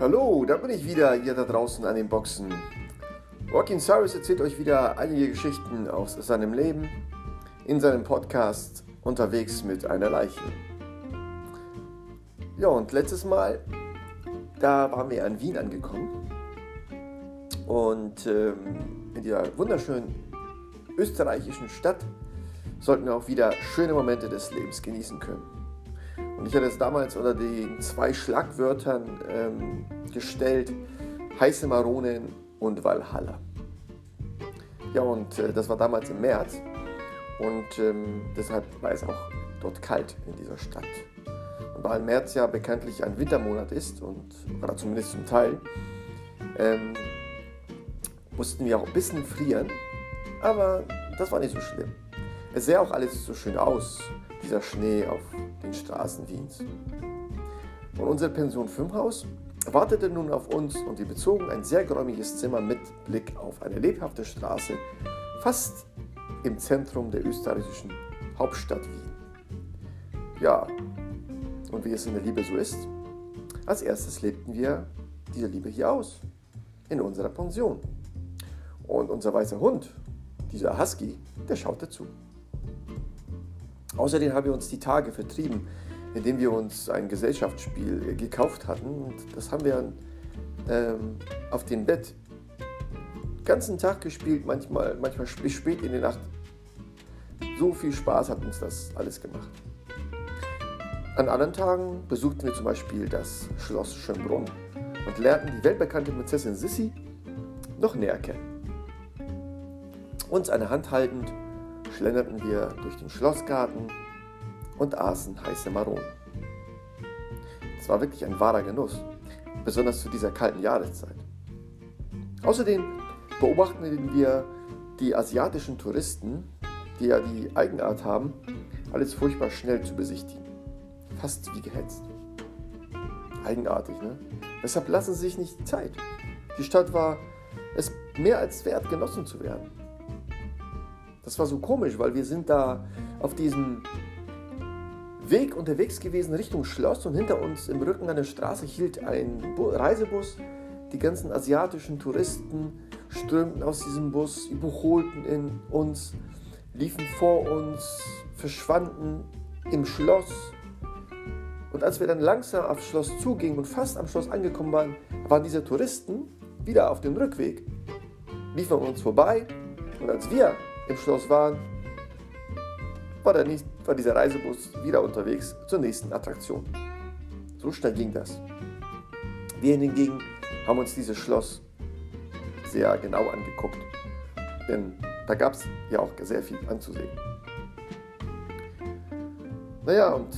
Hallo, da bin ich wieder, ihr da draußen an den Boxen. Joaquin Cyrus erzählt euch wieder einige Geschichten aus seinem Leben in seinem Podcast Unterwegs mit einer Leiche. Ja, und letztes Mal, da waren wir in Wien angekommen und ähm, in dieser wunderschönen österreichischen Stadt sollten wir auch wieder schöne Momente des Lebens genießen können. Und ich hatte es damals unter den zwei Schlagwörtern ähm, gestellt, heiße Maronen und Valhalla. Ja, und äh, das war damals im März und ähm, deshalb war es auch dort kalt in dieser Stadt. Und weil März ja bekanntlich ein Wintermonat ist, und, oder zumindest zum Teil, ähm, mussten wir auch ein bisschen frieren, aber das war nicht so schlimm. Es sah auch alles so schön aus, dieser Schnee auf den Straßen Wiens. Und unser Pension 5 Haus wartete nun auf uns und wir bezogen ein sehr geräumiges Zimmer mit Blick auf eine lebhafte Straße, fast im Zentrum der österreichischen Hauptstadt Wien. Ja, und wie es in der Liebe so ist, als erstes lebten wir diese Liebe hier aus, in unserer Pension. Und unser weißer Hund, dieser Husky, der schaute zu. Außerdem haben wir uns die Tage vertrieben, indem wir uns ein Gesellschaftsspiel gekauft hatten. Und das haben wir ähm, auf dem Bett den ganzen Tag gespielt, manchmal, manchmal bis spät in die Nacht. So viel Spaß hat uns das alles gemacht. An anderen Tagen besuchten wir zum Beispiel das Schloss Schönbrunn und lernten die weltbekannte Prinzessin Sissi noch näher kennen. Uns eine Hand haltend schlenderten wir durch den Schlossgarten und aßen heiße Maronen. Es war wirklich ein wahrer Genuss, besonders zu dieser kalten Jahreszeit. Außerdem beobachteten wir die asiatischen Touristen, die ja die Eigenart haben, alles furchtbar schnell zu besichtigen. Fast wie gehetzt. Eigenartig, ne? Deshalb lassen sie sich nicht Zeit. Die Stadt war es mehr als wert, genossen zu werden. Das war so komisch, weil wir sind da auf diesem Weg unterwegs gewesen Richtung Schloss und hinter uns im Rücken an der Straße hielt ein Reisebus. Die ganzen asiatischen Touristen strömten aus diesem Bus, überholten in uns, liefen vor uns, verschwanden im Schloss. Und als wir dann langsam aufs Schloss zugingen und fast am Schloss angekommen waren, waren diese Touristen wieder auf dem Rückweg, liefen uns vorbei. Und als wir im Schloss waren, war, der, war dieser Reisebus wieder unterwegs zur nächsten Attraktion. So schnell ging das. Wir hingegen haben uns dieses Schloss sehr genau angeguckt, denn da gab es ja auch sehr viel anzusehen. Naja, und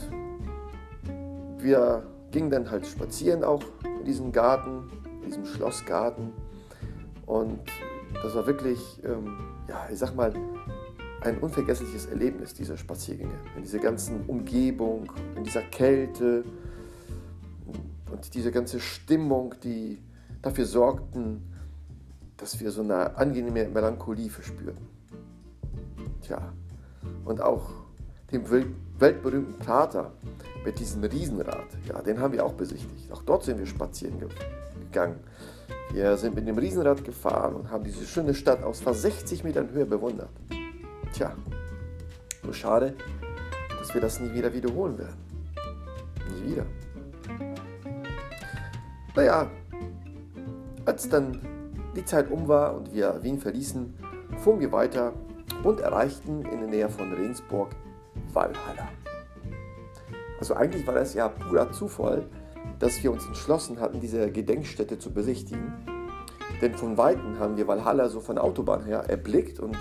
wir gingen dann halt spazieren auch in diesem Garten, in diesem Schlossgarten. Und das war wirklich, ähm, ja, ich sag mal, ein unvergessliches Erlebnis, diese Spaziergänge. In dieser ganzen Umgebung, in dieser Kälte und diese ganze Stimmung, die dafür sorgten, dass wir so eine angenehme Melancholie verspürten. Tja, und auch den weltberühmten Prater mit diesem Riesenrad, ja, den haben wir auch besichtigt. Auch dort sind wir spazieren gegangen. Wir sind mit dem Riesenrad gefahren und haben diese schöne Stadt aus fast 60 Metern Höhe bewundert. Tja, nur schade, dass wir das nie wieder wiederholen werden. Nie wieder. Naja, als dann die Zeit um war und wir Wien verließen, fuhren wir weiter und erreichten in der Nähe von Regensburg Valhalla. Also eigentlich war das ja purer Zufall, dass wir uns entschlossen hatten, diese Gedenkstätte zu besichtigen. Denn von Weitem haben wir Valhalla so von der Autobahn her erblickt und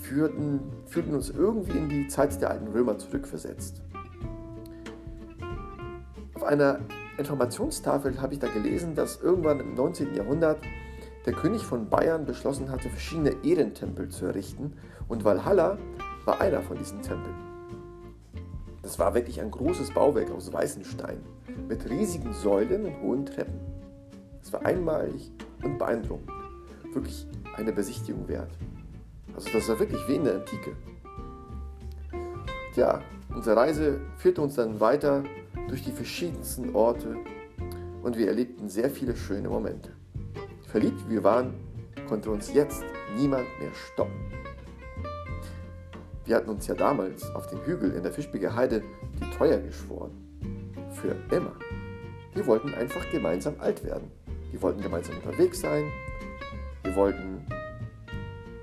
führten, fühlten uns irgendwie in die Zeit der alten Römer zurückversetzt. Auf einer Informationstafel habe ich da gelesen, dass irgendwann im 19. Jahrhundert der König von Bayern beschlossen hatte, verschiedene Ehrentempel zu errichten und Valhalla war einer von diesen Tempeln. Das war wirklich ein großes Bauwerk aus weißen Stein mit riesigen Säulen und hohen Treppen. Es war einmalig und beeindruckend, wirklich eine Besichtigung wert. Also das war wirklich wie in der Antike. Tja, unsere Reise führte uns dann weiter durch die verschiedensten Orte und wir erlebten sehr viele schöne Momente. Verliebt wie wir waren, konnte uns jetzt niemand mehr stoppen. Wir hatten uns ja damals auf dem Hügel in der Fischbiger Heide die Treue geschworen. Für immer. Wir wollten einfach gemeinsam alt werden. Wir wollten gemeinsam unterwegs sein. Wir wollten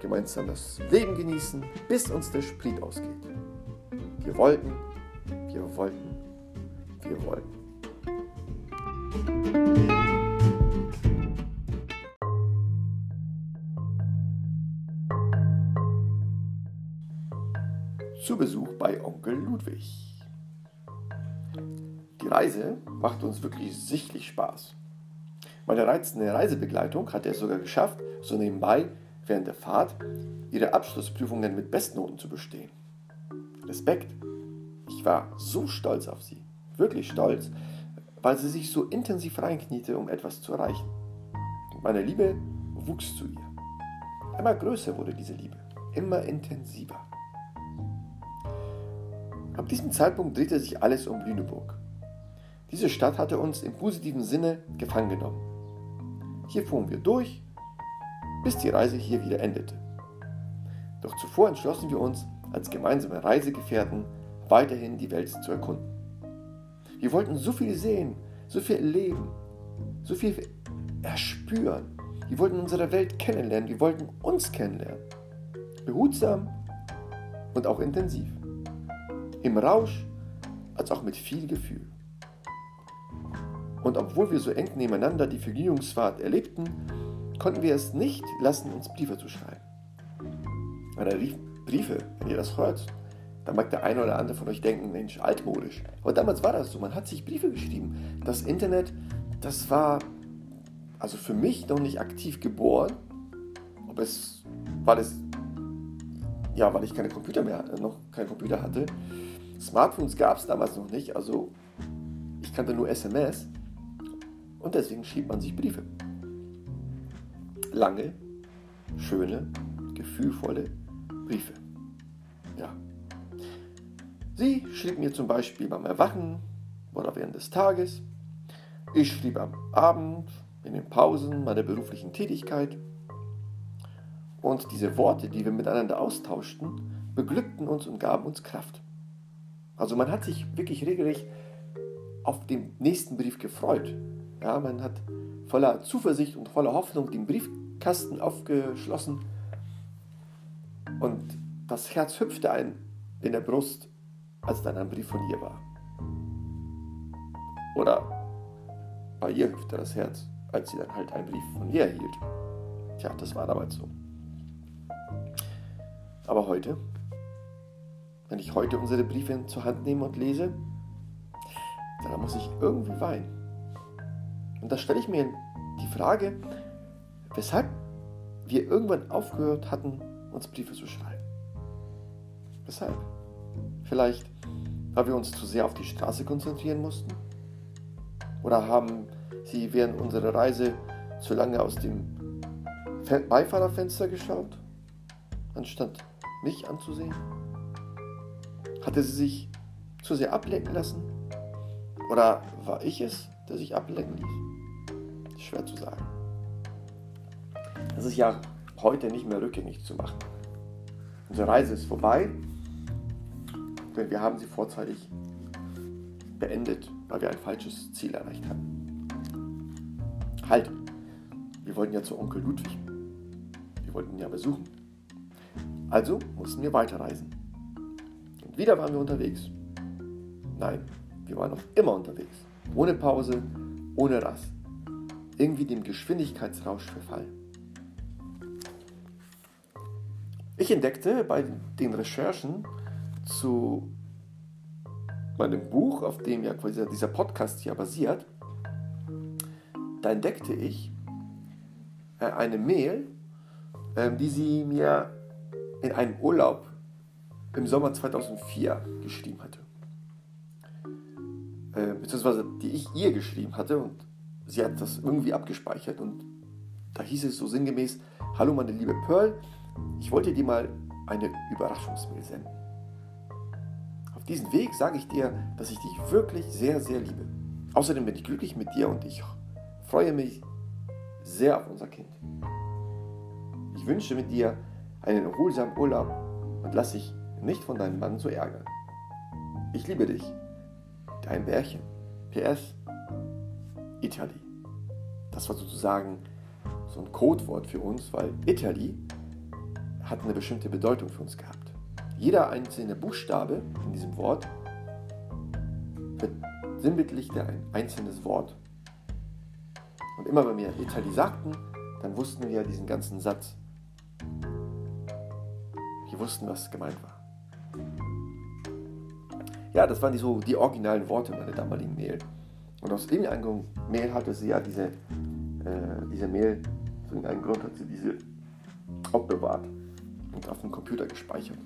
gemeinsam das Leben genießen, bis uns der Sprit ausgeht. Wir wollten, wir wollten, wir wollten. Zu Besuch bei Onkel Ludwig. Die Reise macht uns wirklich sichtlich Spaß. Meine reizende Reisebegleitung hat es sogar geschafft, so nebenbei während der Fahrt ihre Abschlussprüfungen mit Bestnoten zu bestehen. Respekt. Ich war so stolz auf sie, wirklich stolz, weil sie sich so intensiv reinkniete, um etwas zu erreichen. Meine Liebe wuchs zu ihr. Immer größer wurde diese Liebe, immer intensiver. Ab diesem Zeitpunkt drehte sich alles um Lüneburg. Diese Stadt hatte uns im positiven Sinne gefangen genommen. Hier fuhren wir durch, bis die Reise hier wieder endete. Doch zuvor entschlossen wir uns, als gemeinsame Reisegefährten weiterhin die Welt zu erkunden. Wir wollten so viel sehen, so viel erleben, so viel erspüren. Wir wollten unsere Welt kennenlernen, wir wollten uns kennenlernen. Behutsam und auch intensiv. Im Rausch als auch mit viel Gefühl. Und obwohl wir so eng nebeneinander die Vergnügungsfahrt erlebten, konnten wir es nicht lassen, uns Briefe zu schreiben. Oder Briefe, wenn ihr das hört, dann mag der eine oder andere von euch denken, Mensch, altmodisch. Aber damals war das so, man hat sich Briefe geschrieben. Das Internet, das war also für mich noch nicht aktiv geboren. Ob es, weil es, ja, weil ich keine Computer mehr, noch keinen Computer hatte. Smartphones gab es damals noch nicht, also ich kannte nur SMS. Und deswegen schrieb man sich Briefe. Lange, schöne, gefühlvolle Briefe. Ja. Sie schrieb mir zum Beispiel beim Erwachen oder während des Tages. Ich schrieb am Abend, in den Pausen meiner beruflichen Tätigkeit. Und diese Worte, die wir miteinander austauschten, beglückten uns und gaben uns Kraft. Also man hat sich wirklich regelrecht auf den nächsten Brief gefreut. Ja, man hat voller Zuversicht und voller Hoffnung den Briefkasten aufgeschlossen und das Herz hüpfte ein in der Brust, als dann ein Brief von ihr war. Oder bei ihr hüpfte das Herz, als sie dann halt einen Brief von ihr erhielt. Tja, das war damals so. Aber heute, wenn ich heute unsere Briefe zur Hand nehme und lese, dann muss ich irgendwie weinen. Und da stelle ich mir die Frage, weshalb wir irgendwann aufgehört hatten, uns Briefe zu schreiben. Weshalb? Vielleicht, weil wir uns zu sehr auf die Straße konzentrieren mussten? Oder haben sie während unserer Reise zu lange aus dem Beifahrerfenster geschaut, anstatt mich anzusehen? Hatte sie sich zu sehr ablenken lassen? Oder war ich es, der sich ablenken ließ? Schwer zu sagen. Das ist ja heute nicht mehr rückgängig zu machen. Unsere Reise ist vorbei, denn wir haben sie vorzeitig beendet, weil wir ein falsches Ziel erreicht haben. Halt, wir wollten ja zu Onkel Ludwig. Wir wollten ihn ja besuchen. Also mussten wir weiterreisen. Wieder waren wir unterwegs. Nein, wir waren noch immer unterwegs. Ohne Pause, ohne Rast. Irgendwie dem Geschwindigkeitsrausch verfallen. Ich entdeckte bei den Recherchen zu meinem Buch, auf dem ja quasi dieser Podcast hier basiert, da entdeckte ich äh, eine Mail, ähm, die sie mir in einem Urlaub im Sommer 2004 geschrieben hatte. Äh, beziehungsweise die ich ihr geschrieben hatte und sie hat das irgendwie abgespeichert und da hieß es so sinngemäß, hallo meine liebe Pearl, ich wollte dir mal eine Überraschungsmail senden. Auf diesem Weg sage ich dir, dass ich dich wirklich sehr, sehr liebe. Außerdem bin ich glücklich mit dir und ich freue mich sehr auf unser Kind. Ich wünsche mit dir einen erholsamen Urlaub und lass dich nicht von deinem Mann so ärgern. Ich liebe dich. Dein Bärchen. PS. Italy. Das war sozusagen so ein Codewort für uns, weil Italy hat eine bestimmte Bedeutung für uns gehabt. Jeder einzelne Buchstabe in diesem Wort sinnbildlichte ein einzelnes Wort. Und immer wenn wir Italy sagten, dann wussten wir diesen ganzen Satz. Wir wussten, was gemeint war. Ja, das waren die, so die originalen Worte meiner damaligen Mail. Und aus irgendeinem Mail hatte sie ja diese, äh, diese Mail, aus irgendeinem Grund hat sie diese aufbewahrt und auf dem Computer gespeichert.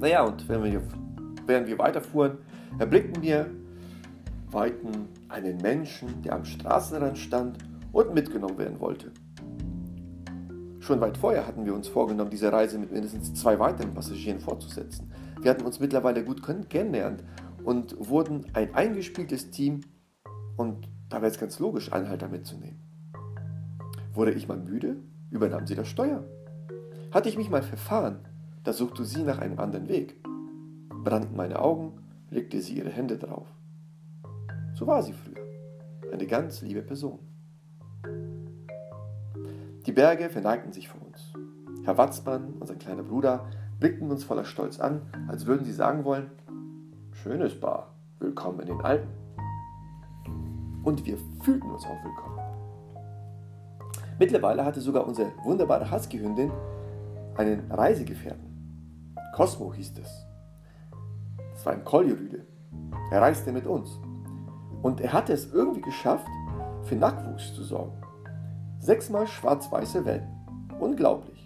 Naja, und wenn wir, während wir weiterfuhren, erblickten wir weiten einen Menschen, der am Straßenrand stand und mitgenommen werden wollte. Schon weit vorher hatten wir uns vorgenommen, diese Reise mit mindestens zwei weiteren Passagieren fortzusetzen. Wir hatten uns mittlerweile gut kennengelernt und wurden ein eingespieltes Team und da wäre es ganz logisch, Anhalter mitzunehmen. Wurde ich mal müde, übernahm sie das Steuer. Hatte ich mich mal verfahren, da suchte sie nach einem anderen Weg. Brannten meine Augen, legte sie ihre Hände drauf. So war sie früher. Eine ganz liebe Person. Die Berge verneigten sich vor uns. Herr Watzmann und sein kleiner Bruder blickten uns voller Stolz an, als würden sie sagen wollen, schönes Bar, willkommen in den Alpen. Und wir fühlten uns auch willkommen. Mittlerweile hatte sogar unsere wunderbare Husky-Hündin einen Reisegefährten. Cosmo hieß es. Das war ein Koljorüde. Er reiste mit uns. Und er hatte es irgendwie geschafft, für Nachwuchs zu sorgen. Sechsmal schwarz-weiße Wellen. Unglaublich.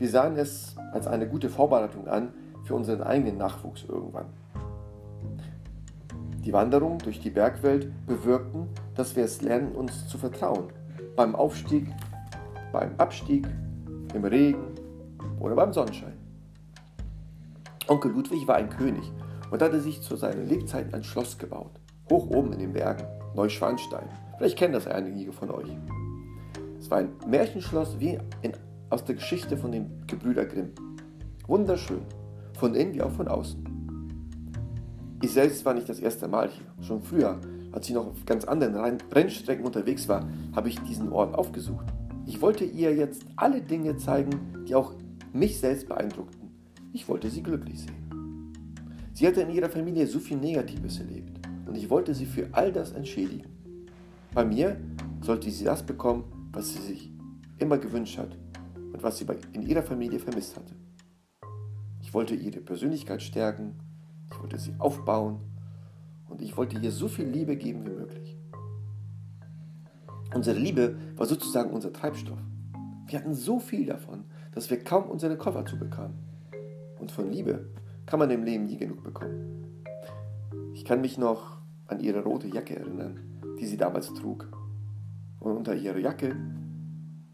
Wir sahen es als eine gute Vorbereitung an für unseren eigenen Nachwuchs irgendwann. Die Wanderungen durch die Bergwelt bewirkten, dass wir es lernen, uns zu vertrauen. Beim Aufstieg, beim Abstieg, im Regen oder beim Sonnenschein. Onkel Ludwig war ein König und hatte sich zu seinen Lebzeiten ein Schloss gebaut. Hoch oben in den Bergen, Neuschwanstein. Vielleicht kennen das einige von euch. Es war ein Märchenschloss wie in, aus der Geschichte von den Gebrüder Grimm. Wunderschön, von innen wie auch von außen. Ich selbst war nicht das erste Mal hier. Schon früher, als ich noch auf ganz anderen Rennstrecken unterwegs war, habe ich diesen Ort aufgesucht. Ich wollte ihr jetzt alle Dinge zeigen, die auch mich selbst beeindruckten. Ich wollte sie glücklich sehen. Sie hatte in ihrer Familie so viel Negatives erlebt und ich wollte sie für all das entschädigen. Bei mir sollte sie das bekommen, was sie sich immer gewünscht hat und was sie in ihrer Familie vermisst hatte. Ich wollte ihre Persönlichkeit stärken, ich wollte sie aufbauen und ich wollte ihr so viel Liebe geben wie möglich. Unsere Liebe war sozusagen unser Treibstoff. Wir hatten so viel davon, dass wir kaum unsere Koffer zubekamen. Und von Liebe kann man im Leben nie genug bekommen. Ich kann mich noch an ihre rote Jacke erinnern, die sie damals trug. Und unter ihrer Jacke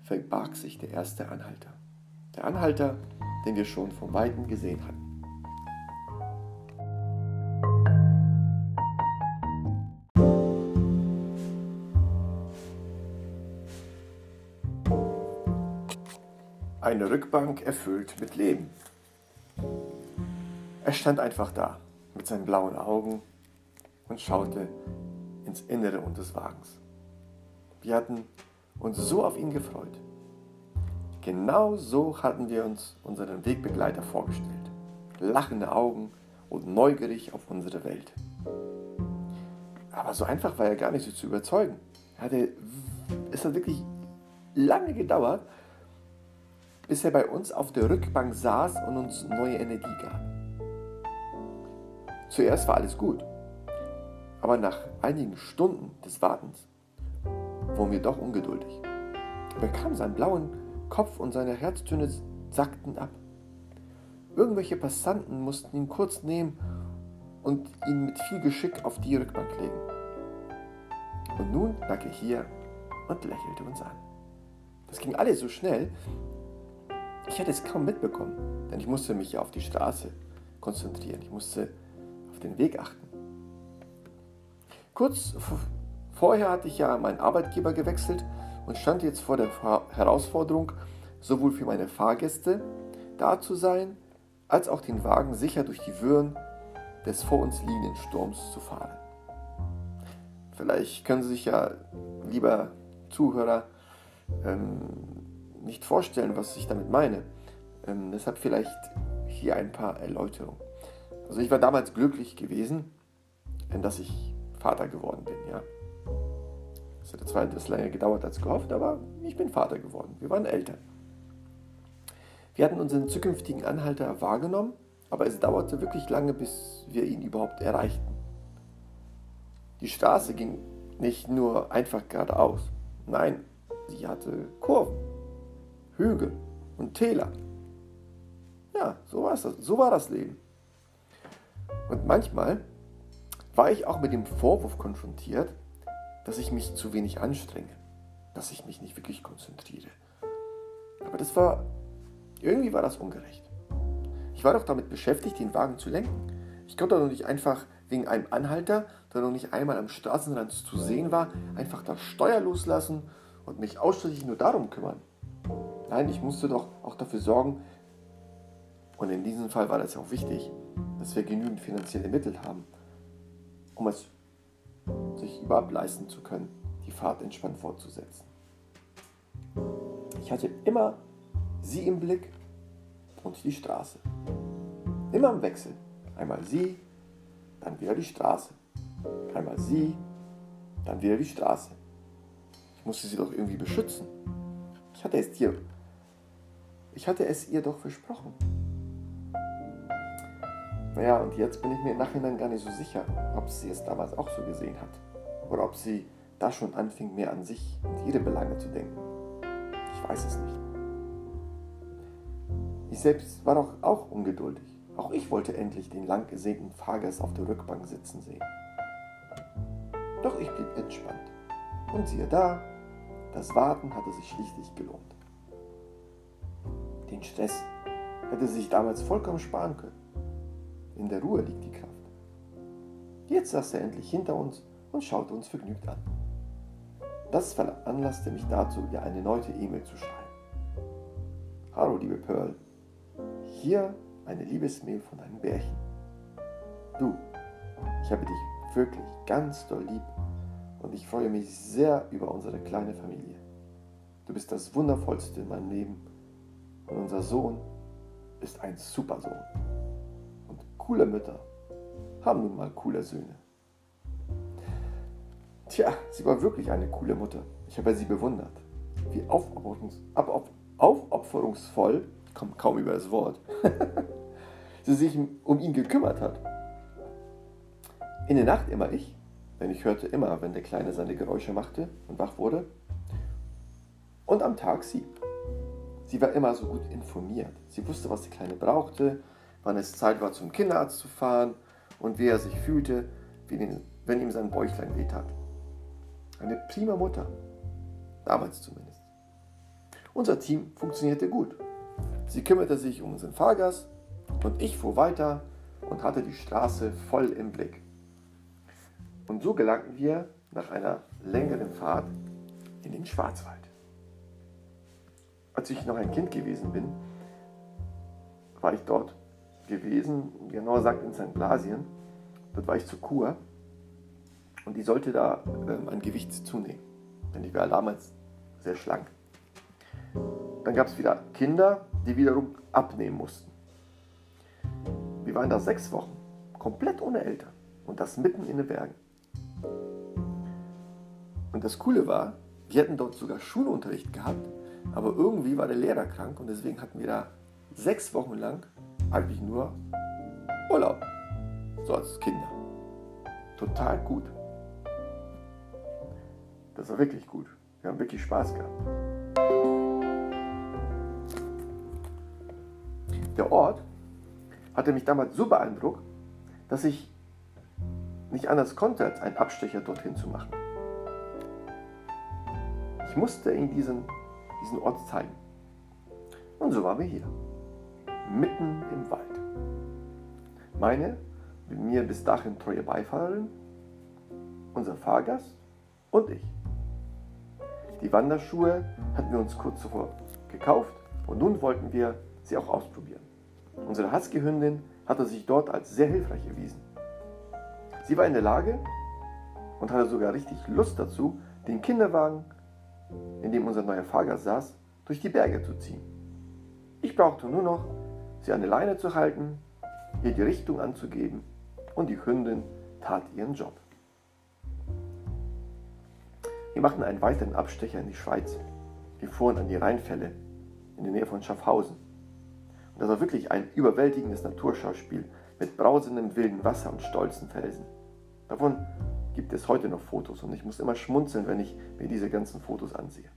verbarg sich der erste Anhalter. Der Anhalter, den wir schon von weitem gesehen hatten. Eine Rückbank erfüllt mit Leben. Er stand einfach da, mit seinen blauen Augen und schaute ins Innere unseres Wagens. Wir hatten uns so auf ihn gefreut. Genau so hatten wir uns unseren Wegbegleiter vorgestellt. Lachende Augen und neugierig auf unsere Welt. Aber so einfach war er gar nicht so zu überzeugen. Hatte, es hat wirklich lange gedauert, bis er bei uns auf der Rückbank saß und uns neue Energie gab. Zuerst war alles gut, aber nach einigen Stunden des Wartens wurden wir doch ungeduldig. Er bekam seinen blauen Kopf und seine Herztöne sackten ab. Irgendwelche Passanten mussten ihn kurz nehmen und ihn mit viel Geschick auf die Rückbank legen. Und nun lag er hier und lächelte uns an. Das ging alles so schnell, ich hätte es kaum mitbekommen, denn ich musste mich ja auf die Straße konzentrieren. Ich musste auf den Weg achten. Kurz vorher hatte ich ja meinen Arbeitgeber gewechselt und stand jetzt vor der Herausforderung, sowohl für meine Fahrgäste da zu sein, als auch den Wagen sicher durch die Wirren des vor uns liegenden Sturms zu fahren. Vielleicht können Sie sich ja, lieber Zuhörer, ähm, nicht vorstellen, was ich damit meine. Ähm, deshalb vielleicht hier ein paar Erläuterungen. Also ich war damals glücklich gewesen, dass ich Vater geworden bin. Ja. Es hat zwar etwas länger gedauert als gehofft, aber ich bin Vater geworden. Wir waren Eltern. Wir hatten unseren zukünftigen Anhalter wahrgenommen, aber es dauerte wirklich lange, bis wir ihn überhaupt erreichten. Die Straße ging nicht nur einfach geradeaus, nein, sie hatte Kurven, Hügel und Täler. Ja, so war, das, so war das Leben. Und manchmal war ich auch mit dem Vorwurf konfrontiert, dass ich mich zu wenig anstrenge, dass ich mich nicht wirklich konzentriere. Aber das war, irgendwie war das ungerecht. Ich war doch damit beschäftigt, den Wagen zu lenken. Ich konnte doch nicht einfach wegen einem Anhalter, der noch nicht einmal am Straßenrand zu sehen war, einfach das Steuer loslassen und mich ausschließlich nur darum kümmern. Nein, ich musste doch auch dafür sorgen, und in diesem Fall war das ja auch wichtig, dass wir genügend finanzielle Mittel haben, um es sich überhaupt leisten zu können, die Fahrt entspannt fortzusetzen. Ich hatte immer sie im Blick und die Straße. Immer im Wechsel. Einmal sie, dann wieder die Straße. Einmal sie, dann wieder die Straße. Ich musste sie doch irgendwie beschützen. Ich hatte es dir, ich hatte es ihr doch versprochen. Naja, und jetzt bin ich mir im Nachhinein gar nicht so sicher, ob sie es damals auch so gesehen hat. Oder ob sie da schon anfing, mehr an sich und ihre Belange zu denken. Ich weiß es nicht. Ich selbst war doch auch ungeduldig. Auch ich wollte endlich den lang gesegneten Fahrgast auf der Rückbank sitzen sehen. Doch ich blieb entspannt. Und siehe da, das Warten hatte sich schließlich gelohnt. Den Stress hätte sich damals vollkommen sparen können. In der Ruhe liegt die Kraft. Jetzt saß er endlich hinter uns und schaute uns vergnügt an. Das veranlasste mich dazu, ihr eine neue E-Mail zu schreiben. Hallo, liebe Pearl. Hier eine Liebesmail von einem Bärchen. Du, ich habe dich wirklich ganz doll lieb und ich freue mich sehr über unsere kleine Familie. Du bist das Wundervollste in meinem Leben und unser Sohn ist ein Supersohn. Coole Mütter haben nun mal coole Söhne. Tja, sie war wirklich eine coole Mutter. Ich habe sie bewundert. Wie aufopferungs aufopferungsvoll, ich komme kaum über das Wort, sie sich um ihn gekümmert hat. In der Nacht immer ich, denn ich hörte immer, wenn der Kleine seine Geräusche machte und wach wurde. Und am Tag sie. Sie war immer so gut informiert. Sie wusste, was der Kleine brauchte wann es Zeit war, zum Kinderarzt zu fahren und wie er sich fühlte, wenn ihm sein Bäuchlein wehtat. Eine prima Mutter, damals zumindest. Unser Team funktionierte gut. Sie kümmerte sich um unseren Fahrgast und ich fuhr weiter und hatte die Straße voll im Blick. Und so gelangten wir nach einer längeren Fahrt in den Schwarzwald. Als ich noch ein Kind gewesen bin, war ich dort gewesen, genauer gesagt in St. Blasien. Dort war ich zur Kur und die sollte da ähm, an Gewicht zunehmen, denn ich war damals sehr schlank. Dann gab es wieder Kinder, die wiederum abnehmen mussten. Wir waren da sechs Wochen, komplett ohne Eltern und das mitten in den Bergen. Und das Coole war, wir hätten dort sogar Schulunterricht gehabt, aber irgendwie war der Lehrer krank und deswegen hatten wir da sechs Wochen lang eigentlich nur Urlaub. So als Kinder. Total gut. Das war wirklich gut. Wir haben wirklich Spaß gehabt. Der Ort hatte mich damals so beeindruckt, dass ich nicht anders konnte, als einen Abstecher dorthin zu machen. Ich musste ihm diesen, diesen Ort zeigen. Und so waren wir hier mitten im Wald. Meine, mir bis dahin treue Beifahrerin unser Fahrgast und ich. Die Wanderschuhe hatten wir uns kurz zuvor gekauft und nun wollten wir sie auch ausprobieren. Unsere Husky-Hündin hatte sich dort als sehr hilfreich erwiesen. Sie war in der Lage und hatte sogar richtig Lust dazu, den Kinderwagen, in dem unser neuer Fahrgast saß, durch die Berge zu ziehen. Ich brauchte nur noch, sie an der Leine zu halten, ihr die Richtung anzugeben und die Hündin tat ihren Job. Wir machten einen weiteren Abstecher in die Schweiz. Wir fuhren an die Rheinfälle in der Nähe von Schaffhausen. Und das war wirklich ein überwältigendes Naturschauspiel mit brausendem wilden Wasser und stolzen Felsen. Davon gibt es heute noch Fotos und ich muss immer schmunzeln, wenn ich mir diese ganzen Fotos ansehe.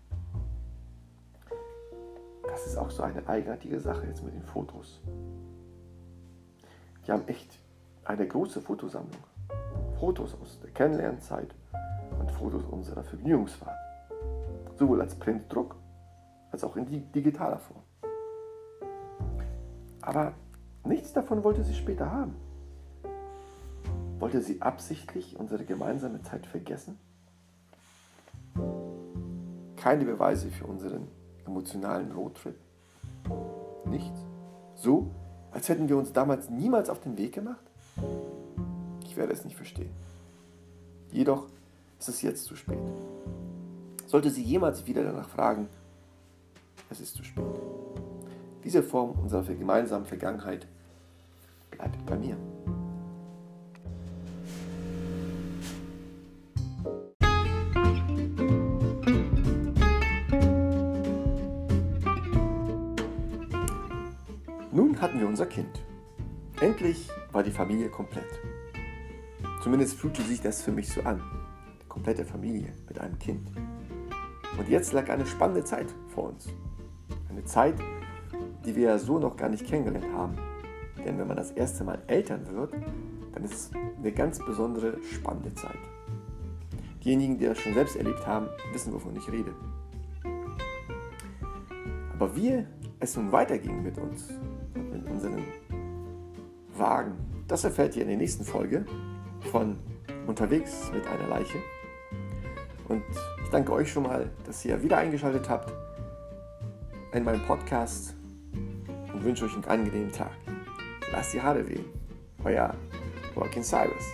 Das ist auch so eine eigenartige Sache jetzt mit den Fotos. Wir haben echt eine große Fotosammlung. Fotos aus der Kennenlernzeit und Fotos unserer Vergnügungsfahrt. Sowohl als Printdruck als auch in digitaler Form. Aber nichts davon wollte sie später haben. Wollte sie absichtlich unsere gemeinsame Zeit vergessen? Keine Beweise für unseren emotionalen Roadtrip. Nichts. So, als hätten wir uns damals niemals auf den Weg gemacht? Ich werde es nicht verstehen. Jedoch ist es jetzt zu spät. Sollte sie jemals wieder danach fragen, es ist zu spät. Diese Form unserer gemeinsamen Vergangenheit bleibt bei mir. Unser Kind. Endlich war die Familie komplett. Zumindest fühlte sich das für mich so an. Eine komplette Familie mit einem Kind. Und jetzt lag eine spannende Zeit vor uns. Eine Zeit, die wir ja so noch gar nicht kennengelernt haben. Denn wenn man das erste Mal Eltern wird, dann ist es eine ganz besondere, spannende Zeit. Diejenigen, die das schon selbst erlebt haben, wissen, wovon ich rede. Aber wie es nun weiterging mit uns und mit unseren Wagen, das erfährt ihr in der nächsten Folge von Unterwegs mit einer Leiche. Und ich danke euch schon mal, dass ihr wieder eingeschaltet habt in meinem Podcast und wünsche euch einen angenehmen Tag. Lasst die Haare wehen. Euer Joaquin Cyrus.